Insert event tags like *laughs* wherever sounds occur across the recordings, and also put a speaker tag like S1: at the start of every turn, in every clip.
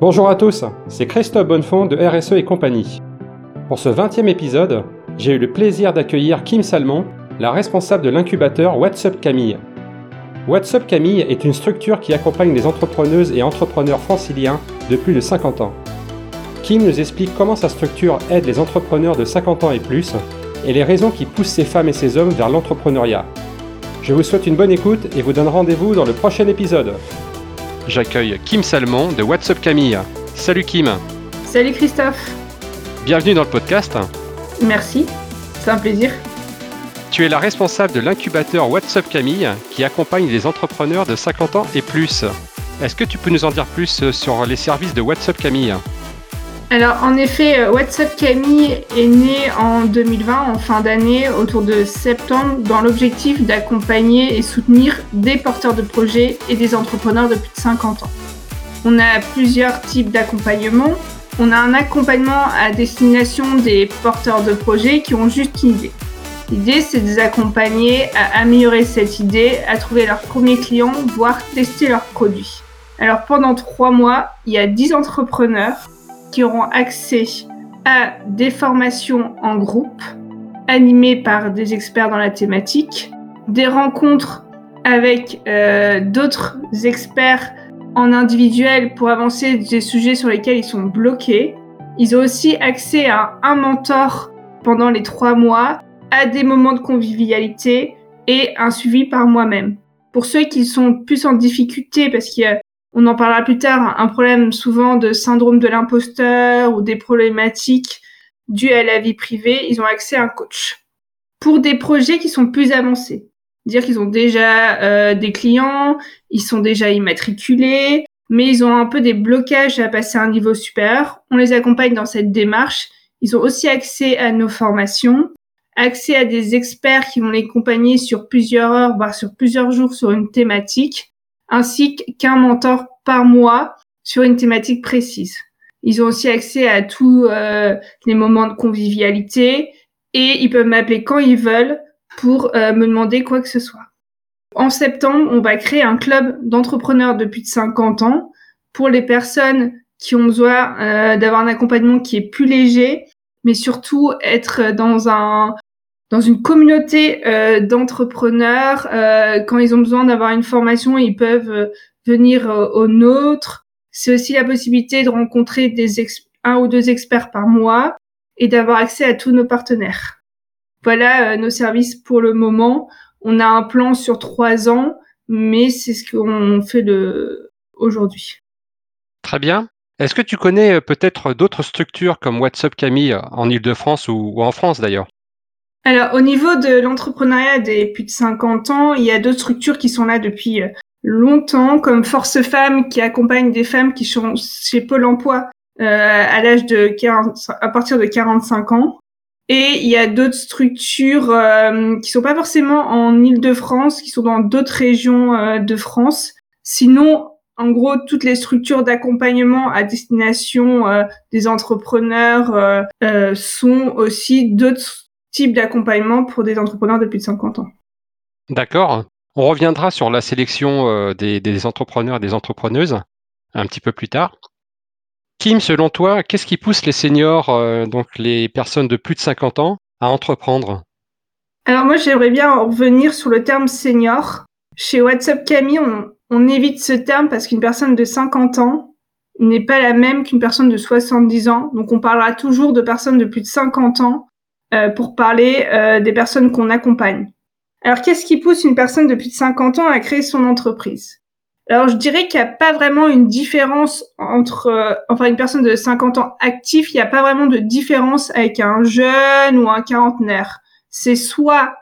S1: Bonjour à tous, c'est Christophe Bonnefond de RSE et compagnie. Pour ce 20e épisode, j'ai eu le plaisir d'accueillir Kim Salmon, la responsable de l'incubateur What's Up Camille. What's Up Camille est une structure qui accompagne les entrepreneuses et entrepreneurs franciliens de plus de 50 ans. Kim nous explique comment sa structure aide les entrepreneurs de 50 ans et plus et les raisons qui poussent ces femmes et ces hommes vers l'entrepreneuriat. Je vous souhaite une bonne écoute et vous donne rendez-vous dans le prochain épisode. J'accueille Kim Salmon de What's Up Camille. Salut Kim.
S2: Salut Christophe.
S1: Bienvenue dans le podcast.
S2: Merci, c'est un plaisir.
S1: Tu es la responsable de l'incubateur What's Up Camille qui accompagne les entrepreneurs de 50 ans et plus. Est-ce que tu peux nous en dire plus sur les services de What's Up Camille?
S2: Alors en effet, euh, WhatsApp Camille est né en 2020, en fin d'année, autour de septembre, dans l'objectif d'accompagner et soutenir des porteurs de projets et des entrepreneurs de plus de 50 ans. On a plusieurs types d'accompagnement. On a un accompagnement à destination des porteurs de projets qui ont juste une idée. L'idée, c'est de les accompagner à améliorer cette idée, à trouver leurs premiers clients, voire tester leurs produits. Alors pendant trois mois, il y a 10 entrepreneurs qui auront accès à des formations en groupe animées par des experts dans la thématique, des rencontres avec euh, d'autres experts en individuel pour avancer des sujets sur lesquels ils sont bloqués. Ils ont aussi accès à un mentor pendant les trois mois, à des moments de convivialité et un suivi par moi-même. Pour ceux qui sont plus en difficulté parce qu'il y a on en parlera plus tard, un problème souvent de syndrome de l'imposteur ou des problématiques dues à la vie privée, ils ont accès à un coach. Pour des projets qui sont plus avancés, dire qu'ils ont déjà euh, des clients, ils sont déjà immatriculés, mais ils ont un peu des blocages à passer à un niveau supérieur, on les accompagne dans cette démarche. Ils ont aussi accès à nos formations, accès à des experts qui vont les accompagner sur plusieurs heures, voire sur plusieurs jours sur une thématique ainsi qu'un mentor par mois sur une thématique précise. Ils ont aussi accès à tous euh, les moments de convivialité et ils peuvent m'appeler quand ils veulent pour euh, me demander quoi que ce soit. En septembre, on va créer un club d'entrepreneurs depuis de 50 ans pour les personnes qui ont besoin euh, d'avoir un accompagnement qui est plus léger, mais surtout être dans un dans une communauté euh, d'entrepreneurs. Euh, quand ils ont besoin d'avoir une formation, ils peuvent euh, venir au nôtre. C'est aussi la possibilité de rencontrer des un ou deux experts par mois et d'avoir accès à tous nos partenaires. Voilà nos services pour le moment. On a un plan sur trois ans, mais c'est ce qu'on fait aujourd'hui.
S1: Très bien. Est-ce que tu connais peut-être d'autres structures comme WhatsApp Camille en Ile-de-France ou en France d'ailleurs?
S2: Alors, au niveau de l'entrepreneuriat des plus de 50 ans, il y a d'autres structures qui sont là depuis euh, longtemps, comme Force Femmes, qui accompagne des femmes qui sont chez Pôle Emploi euh, à l'âge de 40, à partir de 45 ans. Et il y a d'autres structures euh, qui sont pas forcément en Île-de-France, qui sont dans d'autres régions euh, de France. Sinon, en gros, toutes les structures d'accompagnement à destination des entrepreneurs sont aussi d'autres type d'accompagnement pour des entrepreneurs de plus de 50 ans.
S1: D'accord. On reviendra sur la sélection euh, des, entrepreneurs et des entrepreneuses un petit peu plus tard. Kim, selon toi, qu'est-ce qui pousse les seniors, euh, donc les personnes de plus de 50 ans, à entreprendre?
S2: Alors moi, j'aimerais bien revenir sur le terme senior. Chez WhatsApp Camille, on, on évite ce terme parce qu'une personne de 50 ans n'est pas la même qu'une personne de 70 ans. Donc on parlera toujours de personnes de plus de 50 ans euh, pour parler euh, des personnes qu'on accompagne. Alors, qu'est-ce qui pousse une personne depuis 50 ans à créer son entreprise? Alors, je dirais qu'il n'y a pas vraiment une différence entre, euh, enfin, une personne de 50 ans actif, il n'y a pas vraiment de différence avec un jeune ou un quarantenaire. C'est soit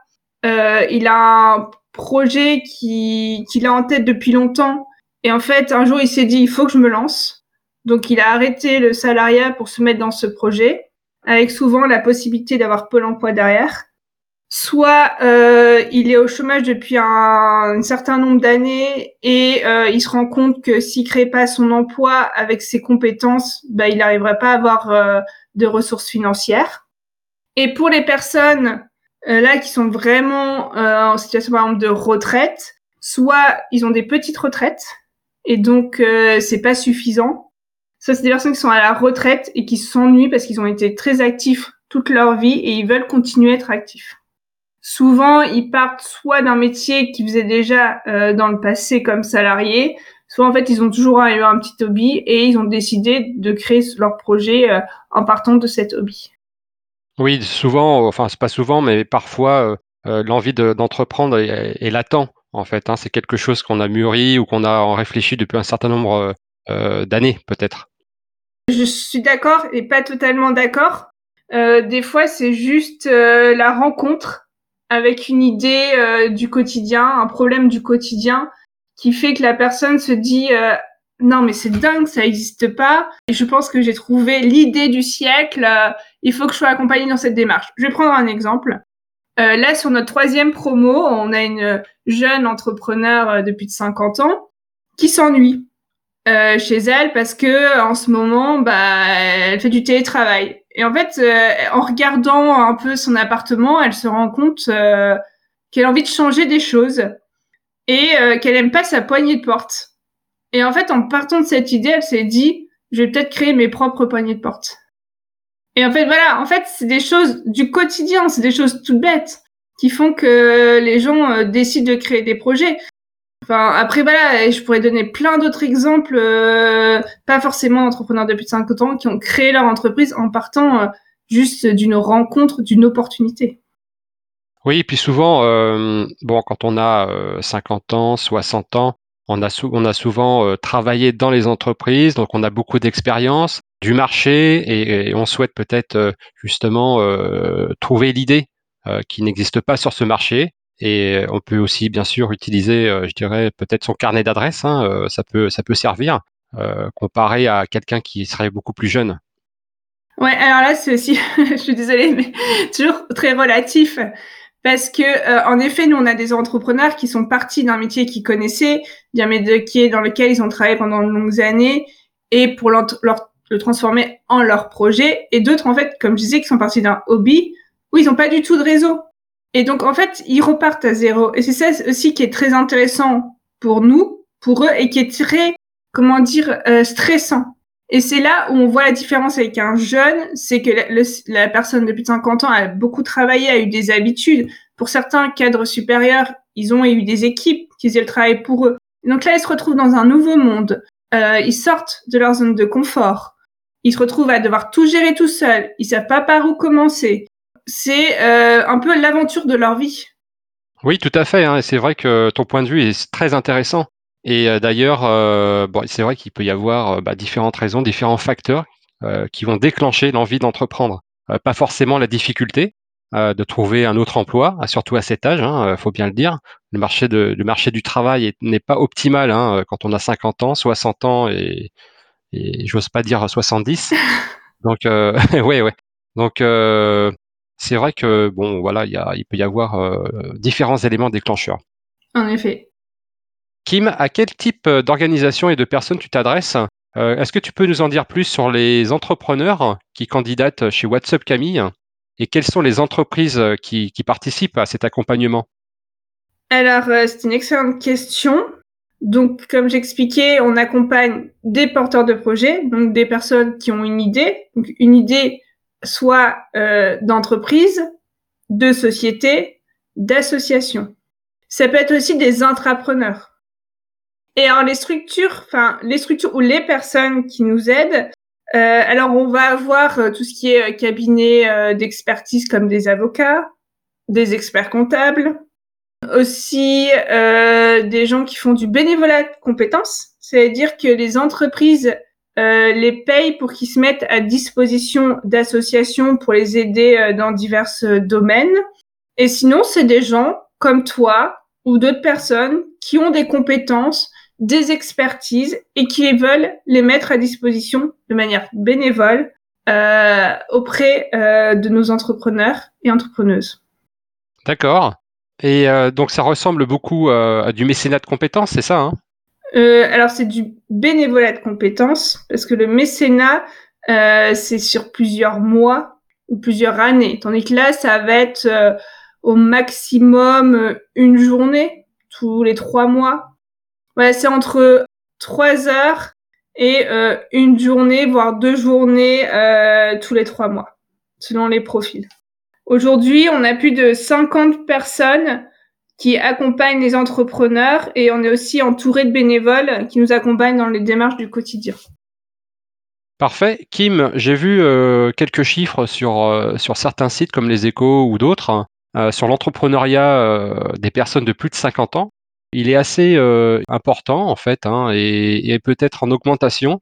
S2: il a un projet qui qu'il a en tête depuis longtemps et en fait, un jour, il s'est dit, il faut que je me lance. Donc, il a arrêté le salariat pour se mettre dans ce projet avec souvent la possibilité d'avoir Pôle emploi derrière. Soit euh, il est au chômage depuis un, certain nombre d'années et euh, il se rend compte que s'il crée pas son emploi avec ses compétences, bah, il n'arriverait pas à avoir euh, de ressources financières. Et pour les personnes euh, là qui sont vraiment euh, en situation par exemple de retraite, soit ils ont des petites retraites et donc c'est pas suffisant soit c'est des personnes qui sont à la retraite et qui s'ennuient parce qu'ils ont été très actifs toute leur vie et ils veulent continuer à être actifs. Souvent, ils partent soit d'un métier qu'ils faisaient déjà euh, dans le passé comme salariés, soit en fait ils ont toujours eu un petit hobby et ils ont décidé de créer leur projet euh, en partant de cet hobby.
S1: Oui, souvent, enfin c'est pas souvent, mais parfois euh, l'envie d'entreprendre est, latent en fait. Hein. c'est quelque chose qu'on a mûri ou qu'on a en réfléchi depuis un certain nombre d'années peut-être.
S2: Je suis d'accord et pas totalement d'accord. des fois, c'est juste la rencontre avec une idée euh, du quotidien, un problème du quotidien qui fait que la personne se dit euh, non mais c'est dingue, ça n'existe pas. Et je pense que j'ai trouvé l'idée du siècle. Euh, il faut que je sois accompagnée dans cette démarche. Je vais prendre un exemple. là sur notre troisième promo, on a une jeune entrepreneur depuis de 50 ans qui s'ennuie chez elle parce que en ce moment, bah, elle fait du télétravail. Et en fait, euh, en regardant un peu son appartement, elle se rend compte euh, qu'elle a envie de changer des choses et euh, qu'elle aime pas sa poignée de porte. Et en fait, en partant de cette idée, elle s'est dit, je vais peut-être créer mes propres poignées de porte. Et en fait, voilà, en fait, c'est des choses du quotidien, c'est des choses toutes bêtes qui font que les gens décident de créer des projets. Après voilà, je pourrais donner plein d'autres exemples, euh, pas forcément d'entrepreneurs de plus de 50 ans, qui ont créé leur entreprise en partant euh, juste d'une rencontre, d'une opportunité.
S1: Oui, et puis souvent, euh, bon, quand on a 50 ans, 60 ans, on a, souvent travaillé dans les entreprises, donc on a beaucoup d'expérience du marché et on souhaite peut-être justement trouver l'idée qui n'existe pas sur ce marché et on peut aussi, bien sûr, utiliser, euh, je dirais, peut-être son carnet d'adresses. Hein, euh, ça peut, ça peut servir euh, comparé à quelqu'un qui serait beaucoup plus jeune.
S2: Ouais, alors là, c'est aussi, *laughs* je suis désolée, mais *laughs* toujours très relatif. Parce que, en effet, nous, on a des entrepreneurs qui sont partis d'un métier qu'ils connaissaient, d'un métier dans lequel ils ont travaillé pendant de longues années, et pour leur, le transformer en leur projet. Et d'autres, en fait, comme je disais, qui sont partis d'un hobby, où ils n'ont pas du tout de réseau. Et donc, en fait, ils repartent à zéro. Et c'est ça aussi qui est très intéressant pour nous, pour eux, et qui est très, comment dire, euh, stressant. Et c'est là où on voit la différence avec un jeune, c'est que la, personne depuis 50 ans a beaucoup travaillé, a eu des habitudes. Pour certains cadres supérieurs, ils ont eu des équipes qui faisaient le travail pour eux. donc là, ils se retrouvent dans un nouveau monde. Euh, ils sortent de leur zone de confort. Ils se retrouvent à devoir tout gérer tout seuls. Ils savent pas par où commencer c'est euh, un peu l'aventure de leur vie.
S1: Oui, tout à fait. Hein, c'est vrai que ton point de vue est très intéressant. Et euh, d'ailleurs, euh, bon, c'est vrai qu'il peut y avoir bah, différentes raisons, différents facteurs qui vont déclencher l'envie d'entreprendre. pas forcément la difficulté de trouver un autre emploi, surtout à cet âge, il hein, faut bien le dire. Le marché, de, le marché du travail n'est pas optimal hein, quand on a 50 ans, 60 ans et, et j'ose pas dire 70. *laughs* Donc, *laughs* ouais, ouais. Donc, c'est vrai que bon, voilà, il peut y avoir euh, différents éléments déclencheurs.
S2: En effet.
S1: Kim, à quel type euh, d'organisation et de personnes tu t'adresses? Euh, Est-ce que tu peux nous en dire plus sur les entrepreneurs qui candidatent chez WhatsApp Camille? Et quelles sont les entreprises qui, participent à cet accompagnement?
S2: Alors, c'est une excellente question. Donc, comme j'expliquais, on accompagne des porteurs de projets, donc des personnes qui ont une idée. Donc, une idée soit euh, d'entreprises, de sociétés, d'associations. Ça peut être aussi des intrapreneurs. Et alors les structures, enfin les structures ou les personnes qui nous aident, euh, alors on va avoir euh, tout ce qui est cabinet d'expertise comme des avocats, des experts comptables, aussi des gens qui font du bénévolat de compétences, c'est-à-dire que les entreprises euh, les payes pour qu'ils se mettent à disposition d'associations pour les aider euh, dans divers euh, domaines. Et sinon, c'est des gens comme toi ou d'autres personnes qui ont des compétences, des expertises et qui veulent les mettre à disposition de manière bénévole auprès de nos entrepreneurs et entrepreneuses.
S1: D'accord. Et donc ça ressemble beaucoup à du mécénat de compétences, c'est ça hein?
S2: Euh, alors c'est du bénévolat de compétences parce que le mécénat euh, c'est sur plusieurs mois ou plusieurs années, tandis que là ça va être euh, au maximum une journée tous les trois mois. Ouais, c'est entre trois heures et une journée, voire deux journées tous les trois mois, selon les profils. Aujourd'hui, on a plus de 50 personnes qui accompagnent les entrepreneurs et on est aussi entouré de bénévoles qui nous accompagnent dans les démarches du quotidien.
S1: Parfait. Kim, j'ai vu euh, quelques chiffres sur, euh, sur certains sites comme les échos ou d'autres euh, sur l'entrepreneuriat des personnes de plus de 50 ans. Il est assez important en fait hein, et, et peut-être en augmentation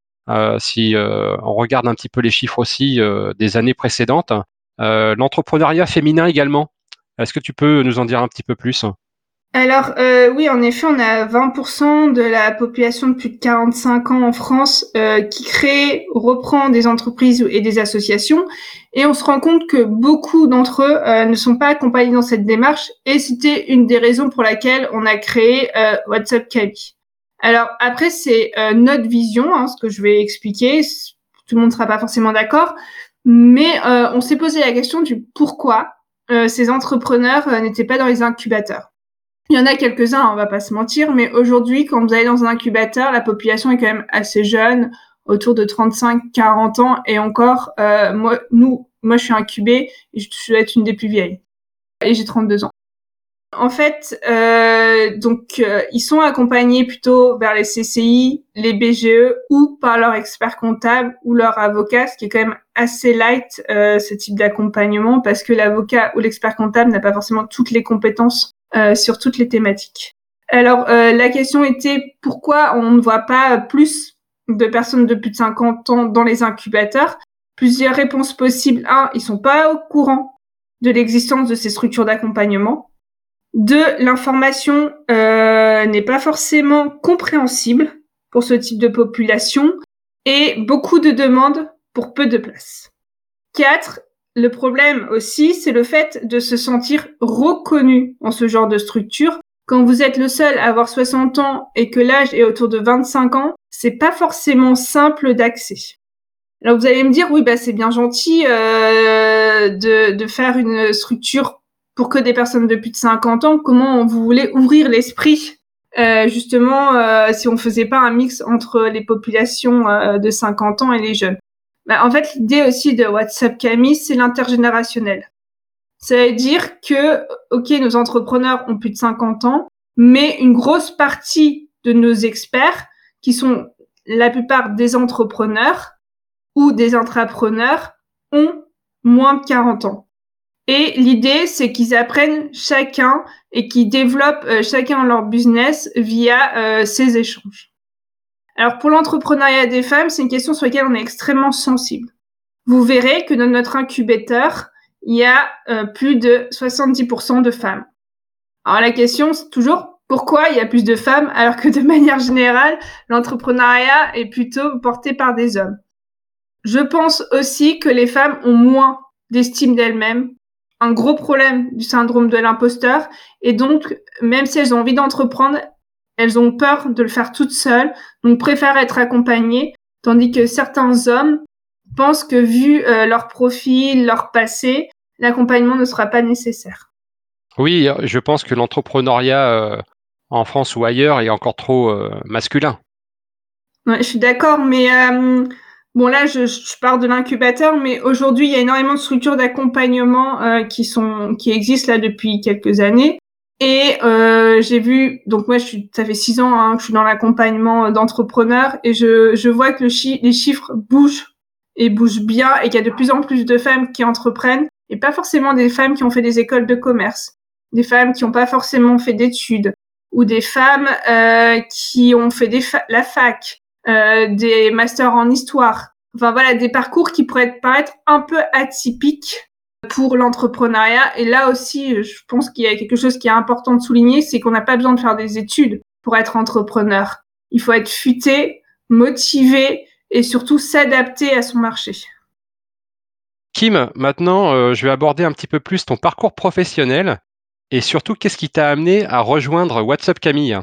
S1: si on regarde un petit peu les chiffres aussi des années précédentes. L'entrepreneuriat féminin également. Est-ce que tu peux nous en dire un petit peu plus?
S2: Alors euh, oui, en effet, on a 20% de la population de plus de 45 ans en France euh, qui crée, reprend des entreprises et des associations, et on se rend compte que beaucoup d'entre eux euh, ne sont pas accompagnés dans cette démarche, et c'était une des raisons pour laquelle on a créé WhatsApp Kaby. Alors après, c'est notre vision, hein, ce que je vais expliquer. Tout le monde ne sera pas forcément d'accord, mais on s'est posé la question du pourquoi ces entrepreneurs n'étaient pas dans les incubateurs. Il y en a quelques-uns, on va pas se mentir, mais aujourd'hui, quand vous allez dans un incubateur, la population est quand même assez jeune, autour de 35-40 ans, et encore, euh, moi, nous, moi, je suis incubée, je dois être une des plus vieilles, et j'ai 32 ans. En fait, euh, donc euh, ils sont accompagnés plutôt vers les CCI, les BGE ou par leur expert comptable ou leur avocat, ce qui est quand même assez light euh, ce type d'accompagnement parce que l'avocat ou l'expert comptable n'a pas forcément toutes les compétences sur toutes les thématiques. Alors euh, la question était pourquoi on ne voit pas plus de personnes de plus de 50 ans dans les incubateurs? Plusieurs réponses possibles. Un, ils sont pas au courant de l'existence de ces structures d'accompagnement. Deux, l'information euh, n'est pas forcément compréhensible pour ce type de population et beaucoup de demandes pour peu de place. Quatre, le problème aussi, c'est le fait de se sentir reconnu en ce genre de structure. Quand vous êtes le seul à avoir 60 ans et que l'âge est autour de 25 ans, c'est pas forcément simple d'accès. Alors vous allez me dire, oui, bah c'est bien gentil euh, de, faire une structure pour que des personnes de plus de 50 ans. Comment vous voulez ouvrir l'esprit euh, justement euh, si on faisait pas un mix entre les populations de 50 ans et les jeunes? Bah, en fait, l'idée aussi de WhatsApp Camille, c'est l'intergénérationnel. Ça veut dire que, ok, nos entrepreneurs ont plus de 50 ans, mais une grosse partie de nos experts, qui sont la plupart des entrepreneurs ou des intrapreneurs, ont moins de 40 ans. Et l'idée, c'est qu'ils apprennent chacun et qu'ils développent euh, chacun leur business via euh, ces échanges. Alors pour l'entrepreneuriat des femmes, c'est une question sur laquelle on est extrêmement sensible. Vous verrez que dans notre incubateur, il y a euh, plus de 70% de femmes. Alors la question, c'est toujours pourquoi il y a plus de femmes alors que de *laughs* manière générale, l'entrepreneuriat est plutôt porté par des hommes? Je pense aussi que les femmes ont moins d'estime d'elles-mêmes, un gros problème du syndrome de l'imposteur, et donc même si elles ont envie d'entreprendre, elles ont peur de le faire toutes seules, donc préfèrent être accompagnées, tandis que certains hommes pensent que vu euh, leur profil, leur passé, l'accompagnement ne sera pas nécessaire.
S1: Oui, je pense que l'entrepreneuriat euh, en France ou ailleurs est encore trop euh, masculin.
S2: Ouais, je suis d'accord, mais bon là, je, je pars de l'incubateur, mais aujourd'hui, il y a énormément de structures d'accompagnement qui sont qui existent là depuis quelques années. Et euh, j'ai vu, donc moi, je suis, ça fait six ans hein, que je suis dans l'accompagnement d'entrepreneurs et je, je vois que le les chiffres bougent et bougent bien et qu'il y a de plus en plus de femmes qui entreprennent et pas forcément des femmes qui ont fait des écoles de commerce, des femmes qui n'ont pas forcément fait d'études ou des femmes euh, qui ont fait des la fac, euh, des masters en histoire. Enfin voilà, des parcours qui pourraient paraître un peu atypiques pour l'entrepreneuriat. Et là aussi, je pense qu'il y a quelque chose qui est important de souligner, c'est qu'on n'a pas besoin de faire des études pour être entrepreneur. Il faut être futé, motivé et surtout s'adapter à son marché.
S1: Kim, maintenant, euh, je vais aborder un petit peu plus ton parcours professionnel et surtout, qu'est-ce qui t'a amené à rejoindre WhatsApp Camille?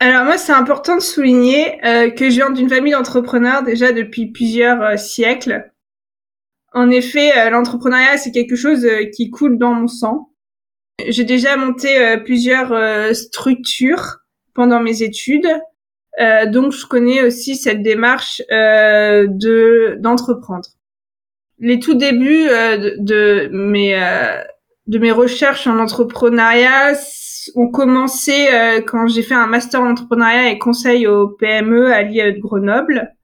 S2: Alors moi, c'est important de souligner euh, que je viens d'une famille d'entrepreneurs déjà depuis plusieurs euh, siècles. En effet, euh, l'entrepreneuriat, c'est quelque chose euh, qui coule dans mon sang. J'ai déjà monté euh, plusieurs structures pendant mes études. donc je connais aussi cette démarche de d'entreprendre. Les tout débuts de, mes de mes recherches en entrepreneuriat ont commencé quand j'ai fait un master en entrepreneuriat et conseil au PME à l'IE de Grenoble.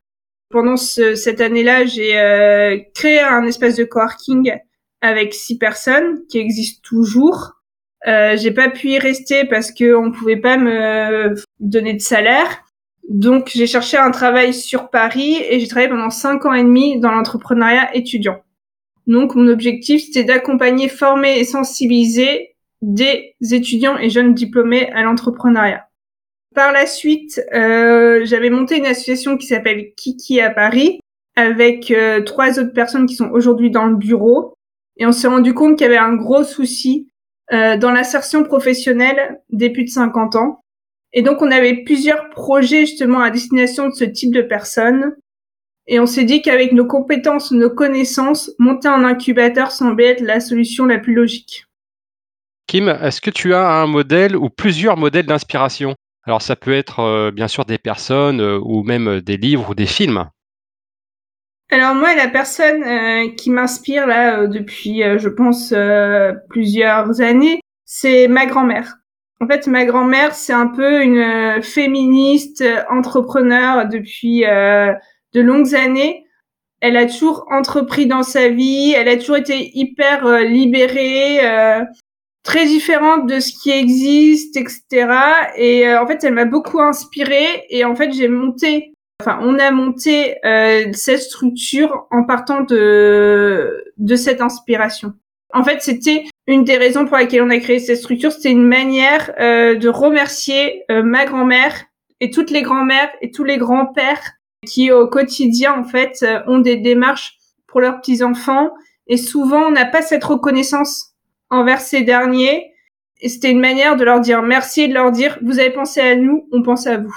S2: Pendant ce, cette année-là, j'ai créé un espace de coworking avec six personnes qui existe toujours. Euh, j'ai pas pu y rester parce que on pouvait pas me donner de salaire. Donc j'ai cherché un travail sur Paris et j'ai travaillé pendant cinq ans et demi dans l'entrepreneuriat étudiant. Donc mon objectif c'était d'accompagner, former et sensibiliser des étudiants et jeunes diplômés à l'entrepreneuriat. Par la suite, euh, j'avais monté une association qui s'appelle Kiki à Paris avec euh, trois autres personnes qui sont aujourd'hui dans le bureau. Et on s'est rendu compte qu'il y avait un gros souci euh, dans l'insertion professionnelle des plus de 50 ans. Et donc, on avait plusieurs projets justement à destination de ce type de personnes. Et on s'est dit qu'avec nos compétences, nos connaissances, monter en incubateur semblait être la solution la plus logique.
S1: Kim, est-ce que tu as un modèle ou plusieurs modèles d'inspiration? Alors ça peut être euh, bien sûr des personnes euh, ou même des livres ou des films.
S2: Alors moi, la personne euh, qui m'inspire là euh, depuis, euh, je pense, plusieurs années, c'est ma grand-mère. En fait, ma grand-mère, c'est un peu une féministe, entrepreneur depuis de longues années. Elle a toujours entrepris dans sa vie, elle a toujours été hyper libérée, très différente de ce qui existe, etc. Et en fait, elle m'a beaucoup inspirée. Et en fait, j'ai monté Enfin, on a monté euh, cette structure en partant de de cette inspiration. En fait, c'était une des raisons pour laquelle on a créé cette structure. C'était une manière euh, de remercier euh, ma grand-mère et toutes les grand-mères et tous les grands-pères qui, au quotidien, en fait, ont des démarches pour leurs petits enfants. Et souvent, on n'a pas cette reconnaissance envers ces derniers. C'était une manière de leur dire merci et de leur dire vous avez pensé à nous, on pense à vous.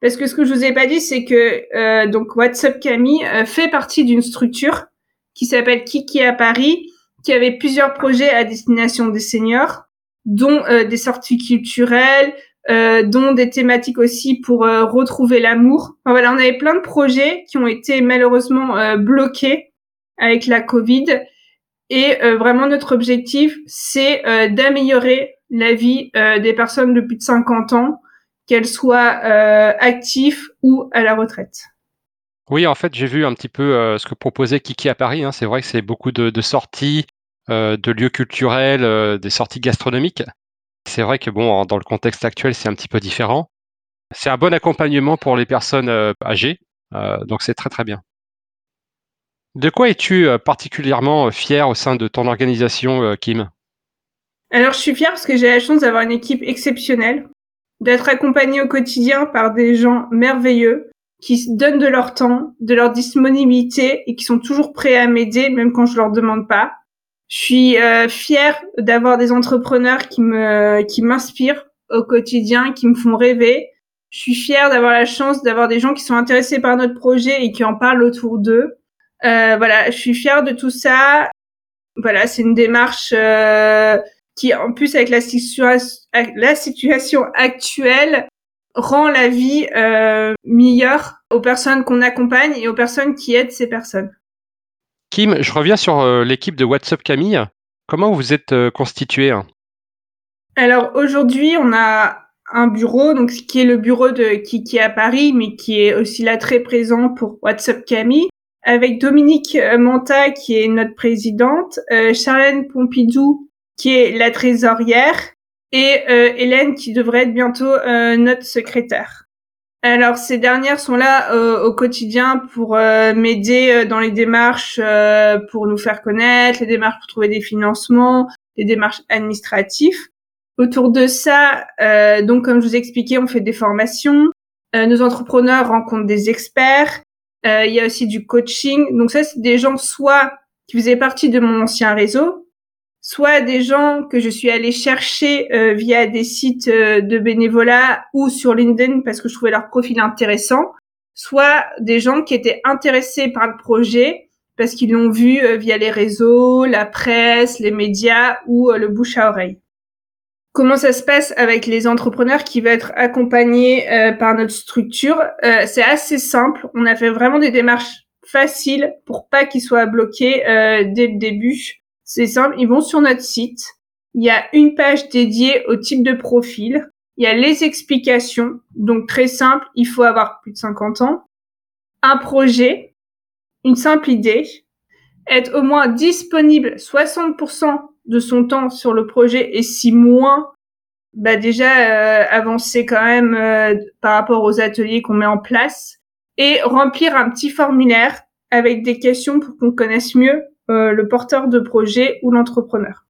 S2: Parce que ce que je vous ai pas dit, c'est que euh, donc WhatsApp Camille euh, fait partie d'une structure qui s'appelle Kiki à Paris, qui avait plusieurs projets à destination des seniors, dont euh, des sorties culturelles, euh, dont des thématiques aussi pour retrouver l'amour. Enfin, voilà, on avait plein de projets qui ont été malheureusement bloqués avec la Covid. Et vraiment, notre objectif, c'est d'améliorer la vie des personnes de plus de 50 ans qu'elle soit euh, active ou à la retraite.
S1: Oui, en fait, j'ai vu un petit peu euh, ce que proposait Kiki à Paris. Hein. C'est vrai que c'est beaucoup de, sorties, euh, de lieux culturels, des sorties gastronomiques. C'est vrai que bon, dans le contexte actuel, c'est un petit peu différent. C'est un bon accompagnement pour les personnes âgées, donc c'est très très bien. De quoi es-tu particulièrement fier au sein de ton organisation, Kim?
S2: Alors, je suis fière parce que j'ai la chance d'avoir une équipe exceptionnelle d'être accompagné au quotidien par des gens merveilleux qui donnent de leur temps, de leur disponibilité et qui sont toujours prêts à m'aider même quand je leur demande pas. Je suis euh, fière d'avoir des entrepreneurs qui me qui m'inspirent au quotidien, qui me font rêver. Je suis fière d'avoir la chance d'avoir des gens qui sont intéressés par notre projet et qui en parlent autour d'eux. Euh, voilà, je suis fière de tout ça. Voilà, c'est une démarche euh, qui en plus avec la, la situation actuelle rend la vie euh, meilleure aux personnes qu'on accompagne et aux personnes qui aident ces personnes.
S1: Kim, je reviens sur euh, l'équipe de WhatsApp Camille. Comment vous êtes euh, constitué
S2: Alors aujourd'hui, on a un bureau, donc qui est le bureau de Kiki à Paris, mais qui est aussi là très présent pour WhatsApp Camille, avec Dominique Manta qui est notre présidente, Charlène Pompidou qui est la trésorière, et euh, Hélène qui devrait être bientôt euh, notre secrétaire. Alors ces dernières sont là euh, au quotidien pour m'aider dans les démarches pour nous faire connaître, les démarches pour trouver des financements, les démarches administratives. Autour de ça, donc comme je vous ai expliqué, on fait des formations. nos entrepreneurs rencontrent des experts. Il y a aussi du coaching. Donc ça, c'est des gens soit qui faisaient partie de mon ancien réseau, soit des gens que je suis allée chercher euh, via des sites euh, de bénévolat ou sur LinkedIn parce que je trouvais leur profil intéressant, soit des gens qui étaient intéressés par le projet parce qu'ils l'ont vu euh, via les réseaux, la presse, les médias ou le bouche à oreille. Comment ça se passe avec les entrepreneurs qui vont être accompagnés euh, par notre structure euh, C'est assez simple. On a fait vraiment des démarches faciles pour pas qu'ils soient bloqués euh, dès le début. C'est simple. Ils vont sur notre site. Il y a une page dédiée au type de profil. Il y a les explications. Donc très simple. Il faut avoir plus de 50 ans. Un projet. Une simple idée. Être au moins disponible 60% de son temps sur le projet et si moins, bah déjà euh, avancer quand même euh, par rapport aux ateliers qu'on met en place et remplir un petit formulaire avec des questions pour qu'on connaisse mieux euh, le porteur de projet ou l'entrepreneur.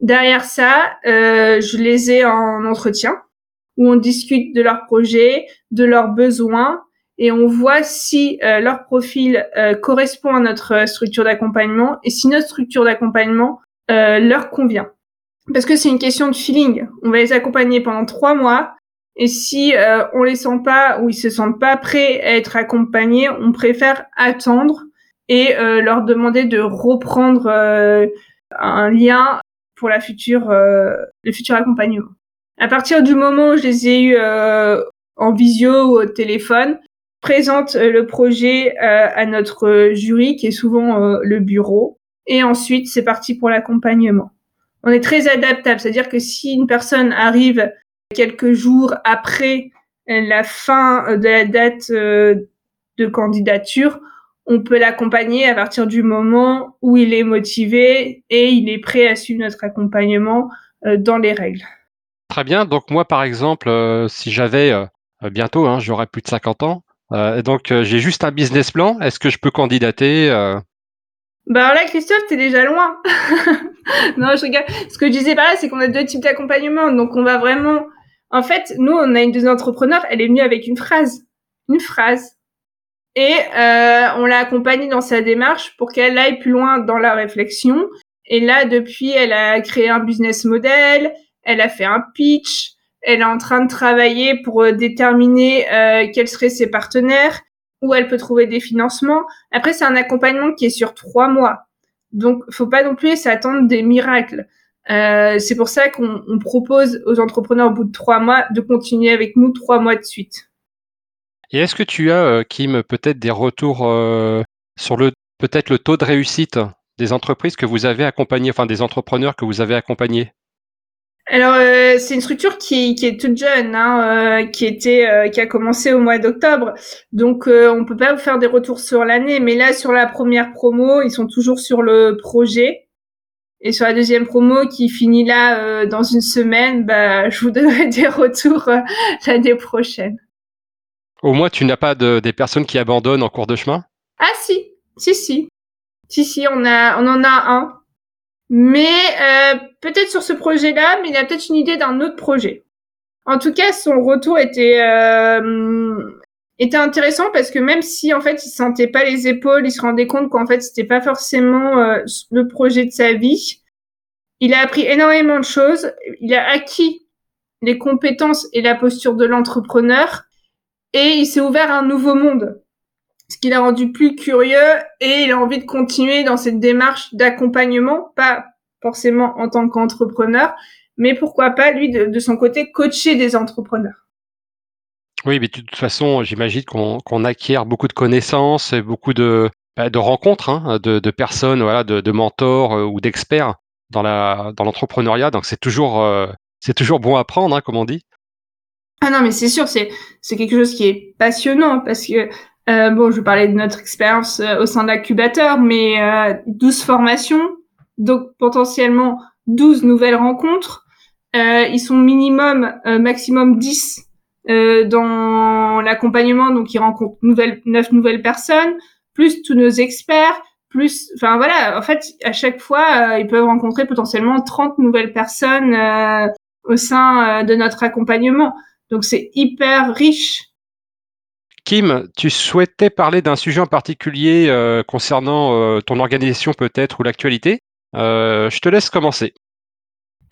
S2: Derrière ça, je les ai en entretien où on discute de leur projet, de leurs besoins et on voit si leur profil correspond à notre structure d'accompagnement et si notre structure d'accompagnement euh, leur convient. Parce que c'est une question de feeling. On va les accompagner pendant trois mois. Et si euh, on les sent pas ou ils se sentent pas prêts à être accompagnés, on préfère attendre et euh, leur demander de reprendre un lien pour la future, le futur accompagnement. À partir du moment où je les ai eus en visio ou au téléphone, présente le projet à notre jury qui est souvent le bureau et ensuite c'est parti pour l'accompagnement. On est très adaptable, c'est-à-dire que si une personne arrive quelques jours après la fin de la date euh, de candidature, on peut l'accompagner à partir du moment où il est motivé et il est prêt à suivre notre accompagnement euh, dans les règles.
S1: Très bien. Donc moi, par exemple, euh, si j'avais bientôt, hein, j'aurai plus de 50 ans, donc j'ai juste un business plan. Est-ce que je peux candidater
S2: bah là, Christophe, t'es déjà loin. *laughs* non, je regarde. Ce que je disais par là, c'est qu'on a deux types d'accompagnement. Donc, on va vraiment... En fait, nous, on a une des entrepreneurs, elle est venue avec une phrase. Une phrase. Et euh, on l'a accompagnée dans sa démarche pour qu'elle aille plus loin dans la réflexion. Et là, depuis, elle a créé un business model, elle a fait un pitch, elle est en train de travailler pour euh, déterminer euh, quels seraient ses partenaires où elle peut trouver des financements. Après, c'est un accompagnement qui est sur trois mois. Donc, faut pas non plus s'attendre des miracles. Euh, c'est pour ça qu'on propose aux entrepreneurs au bout de trois mois de continuer avec nous trois mois de suite.
S1: Et est-ce que tu as, euh, Kim, peut-être des retours euh, sur le peut-être le taux de réussite des entreprises que vous avez accompagnées, enfin des entrepreneurs que vous avez accompagnés?
S2: Alors euh, c'est une structure qui, qui, est toute jeune, hein, euh, qui était, euh, qui a commencé au mois d'octobre. Donc on peut pas vous faire des retours sur l'année, mais là sur la première promo, ils sont toujours sur le projet. Et sur la deuxième promo qui finit là dans une semaine, bah, *laughs* je vous donnerai des retours l'année prochaine.
S1: Au moins, tu n'as pas de, des personnes qui abandonnent en cours de chemin?
S2: Ah si, si, si. Si, si, on, a, on en a un mais euh, peut-être sur ce projet-là, mais il a peut-être une idée d'un autre projet. En tout cas, son retour était euh, était intéressant parce que même si en fait il sentait pas les épaules, il se rendait compte qu'en fait c'était pas forcément euh, le projet de sa vie. Il a appris énormément de choses. Il a acquis les compétences et la posture de l'entrepreneur et il s'est ouvert à un nouveau monde ce qui l'a rendu plus curieux et il a envie de continuer dans cette démarche d'accompagnement, pas forcément en tant qu'entrepreneur, mais pourquoi pas lui de, son côté coacher des entrepreneurs.
S1: Oui, mais de toute façon, j'imagine qu'on acquiert beaucoup de connaissances et beaucoup de, bah, de rencontres, hein, de, personnes, voilà, de, mentors euh, ou d'experts dans l'entrepreneuriat. Donc c'est toujours euh, c'est toujours bon à prendre, hein, comme on dit.
S2: Ah non, mais c'est sûr, c'est c'est quelque chose qui est passionnant parce que euh, bon, je parlais de notre expérience euh, au sein de mais euh, 12 formations, donc potentiellement 12 nouvelles rencontres. Euh, ils sont minimum, maximum 10 dans l'accompagnement, donc ils rencontrent nouvelles, 9 nouvelles personnes, plus tous nos experts, plus, enfin voilà, en fait, à chaque fois, ils peuvent rencontrer potentiellement 30 nouvelles personnes au sein de notre accompagnement. Donc c'est hyper riche
S1: Kim, tu souhaitais parler d'un sujet en particulier euh, concernant euh, ton organisation peut-être ou l'actualité. Euh, je te laisse commencer.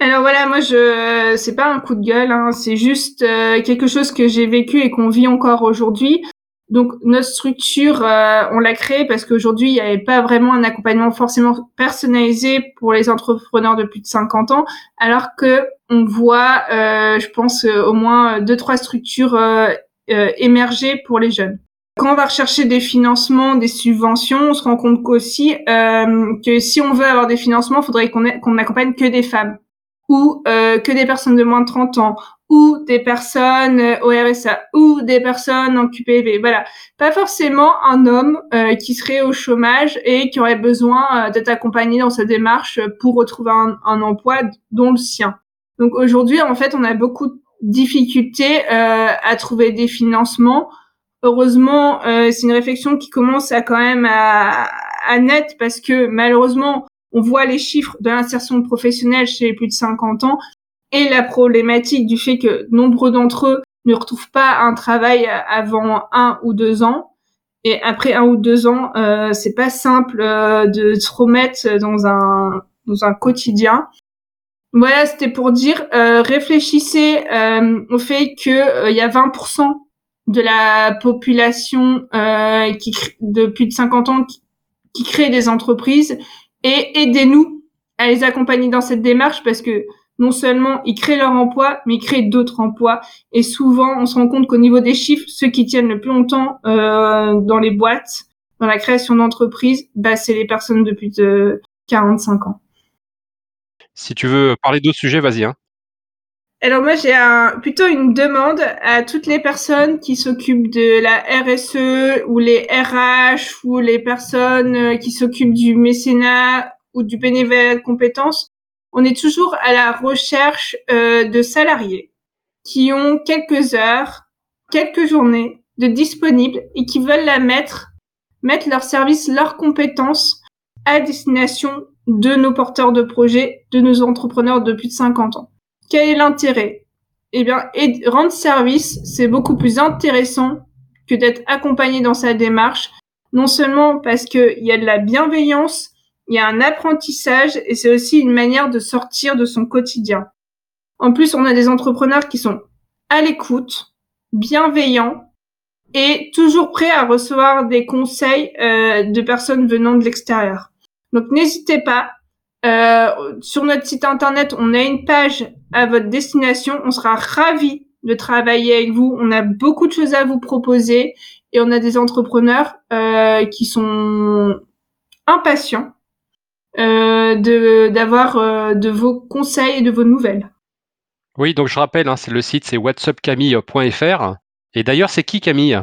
S2: Alors voilà, moi je c'est pas un coup de gueule, hein, c'est juste quelque chose que j'ai vécu et qu'on vit encore aujourd'hui. Donc notre structure, on l'a créée parce qu'aujourd'hui, il n'y avait pas vraiment un accompagnement forcément personnalisé pour les entrepreneurs de plus de 50 ans, alors que on voit, je pense, au moins deux, trois structures émerger pour les jeunes. Quand on va rechercher des financements, des subventions, on se rend compte qu'aussi que si on veut avoir des financements, il faudrait qu'on qu'on accompagne que des femmes ou que des personnes de moins de 30 ans ou des personnes euh, au RSA ou des personnes en QPV. Voilà, pas forcément un homme euh, qui serait au chômage et qui aurait besoin euh, d'être accompagné dans sa démarche pour retrouver un, un emploi dont le sien. Donc aujourd'hui, en fait, on a beaucoup de difficultés à trouver des financements. Heureusement, c'est une réflexion qui commence à quand même à, à naître parce que malheureusement, on voit les chiffres de l'insertion professionnelle chez les plus de 50 ans et la problématique du fait que nombreux d'entre eux ne retrouvent pas un travail avant un ou deux ans. Et après un ou deux ans, euh, c'est pas simple euh, de se remettre dans un dans un quotidien. Voilà, c'était pour dire, euh, réfléchissez euh, au fait que il y a 20% de la population qui de plus de 50 ans qui, qui crée des entreprises et aidez-nous à les accompagner dans cette démarche parce que non seulement ils créent leur emploi, mais ils créent d'autres emplois. Et souvent, on se rend compte qu'au niveau des chiffres, ceux qui tiennent le plus longtemps euh, dans les boîtes, dans la création d'entreprises, bah, c'est les personnes de plus de 45 ans.
S1: Si tu veux parler d'autres sujets, vas-y. Hein.
S2: Alors moi, j'ai plutôt une demande à toutes les personnes qui s'occupent de la RSE ou les RH ou les personnes euh, qui s'occupent du mécénat ou du bénévolat de compétences on est toujours à la recherche euh, de salariés qui ont quelques heures, quelques journées de disponibles et qui veulent la mettre, mettre leur service, leurs compétences à destination de nos porteurs de projets, de nos entrepreneurs de plus de 50 ans. Quel est l'intérêt? Eh bien, rendre service, c'est beaucoup plus intéressant que d'être accompagné dans sa démarche, non seulement parce qu'il y a de la bienveillance, il y a un apprentissage et c'est aussi une manière de sortir de son quotidien. En plus, on a des entrepreneurs qui sont à l'écoute, bienveillants et toujours prêts à recevoir des conseils euh, de personnes venant de l'extérieur. Donc n'hésitez pas. Euh, sur notre site internet, on a une page à votre destination. On sera ravis de travailler avec vous. On a beaucoup de choses à vous proposer et on a des entrepreneurs euh, qui sont impatients euh, de d'avoir de vos conseils et de vos nouvelles.
S1: Oui, donc je rappelle, hein, c'est le site c'est whatsupcamille.fr. Et d'ailleurs, c'est qui Camille?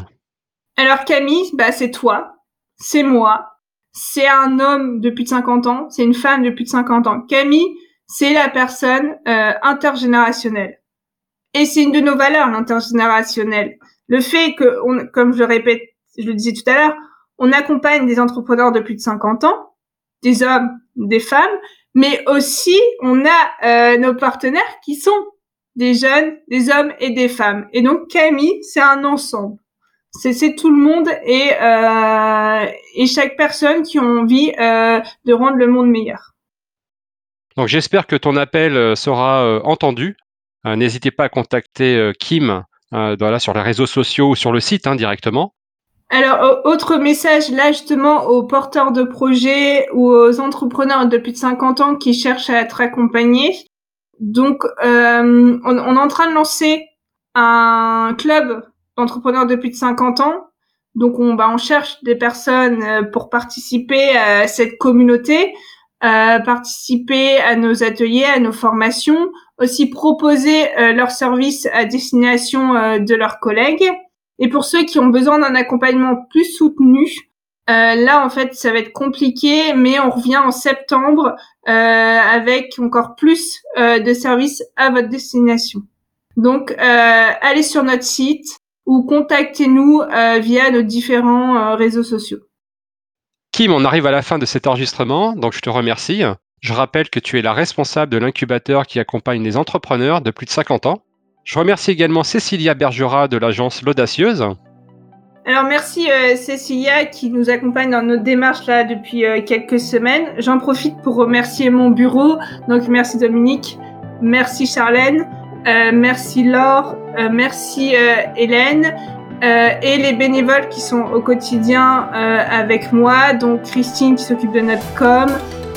S2: Alors Camille, bah c'est toi, c'est moi, c'est un homme de plus de 50 ans, c'est une femme de plus de 50 ans. Camille, c'est la personne euh, intergénérationnelle. Et c'est une de nos valeurs, l'intergénérationnel. Le fait que, on, comme je le répète, je le disais tout à l'heure, on accompagne des entrepreneurs de plus de 50 ans, des hommes, des femmes, mais aussi on a euh, nos partenaires qui sont des jeunes, des hommes et des femmes. Et donc Camille, c'est un ensemble. C'est tout le monde et, euh, et chaque personne qui a envie euh, de rendre le monde meilleur.
S1: Donc j'espère que ton appel sera entendu. N'hésitez pas à contacter Kim voilà, sur les réseaux sociaux ou sur le site hein, directement.
S2: Alors, autre message là justement aux porteurs de projets ou aux entrepreneurs de plus de 50 ans qui cherchent à être accompagnés. Donc, euh, on, est en train de lancer un club d'entrepreneurs de plus de 50 ans. Donc, on, bah, on cherche des personnes euh, pour participer à cette communauté, euh, participer à nos ateliers, à nos formations, aussi proposer leurs services à destination de leurs collègues. Et pour ceux qui ont besoin d'un accompagnement plus soutenu, euh, là, en fait, ça va être compliqué, mais on revient en septembre euh, avec encore plus euh, de services à votre destination. Donc, euh, allez sur notre site ou contactez-nous euh, via nos différents euh, réseaux sociaux.
S1: Kim, on arrive à la fin de cet enregistrement, donc je te remercie. Je rappelle que tu es la responsable de l'incubateur qui accompagne les entrepreneurs de plus de 50 ans. Je remercie également Cécilia Bergera de l'agence L'Audacieuse.
S2: Alors merci euh, Cécilia qui nous accompagne dans notre démarche là depuis euh, quelques semaines. J'en profite pour remercier mon bureau. Donc merci Dominique, merci Charlène, euh, merci Laure, merci Hélène et les bénévoles qui sont au quotidien avec moi, donc Christine qui s'occupe de notre com,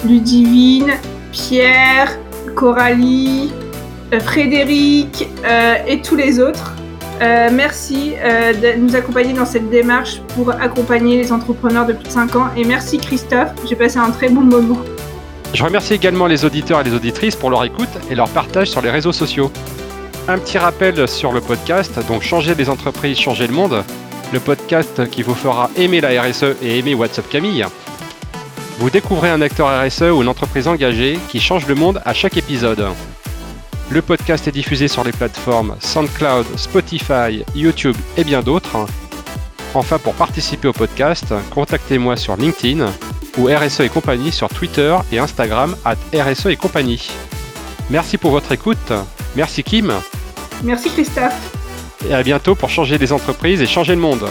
S2: Ludivine, Pierre, Coralie, Frédéric et tous les autres. Euh, merci euh, de nous accompagner dans cette démarche pour accompagner les entrepreneurs de plus de 5 ans. Et merci Christophe, j'ai passé un très bon moment.
S1: Je remercie également les auditeurs et les auditrices pour leur écoute et leur partage sur les réseaux sociaux. Un petit rappel sur le podcast, donc changer des entreprises, changer le monde. Le podcast qui vous fera aimer la RSE et aimer WhatsApp Camille. Vous découvrez un acteur RSE ou une entreprise engagée qui change le monde à chaque épisode. Le podcast est diffusé sur les plateformes SoundCloud, Spotify, YouTube et bien d'autres. Enfin, pour participer au podcast, contactez-moi sur LinkedIn ou RSE et compagnie sur Twitter et Instagram at RSE et compagnie. Merci pour votre écoute. Merci Kim.
S2: Merci Christophe.
S1: Et à bientôt pour changer les entreprises et changer le monde.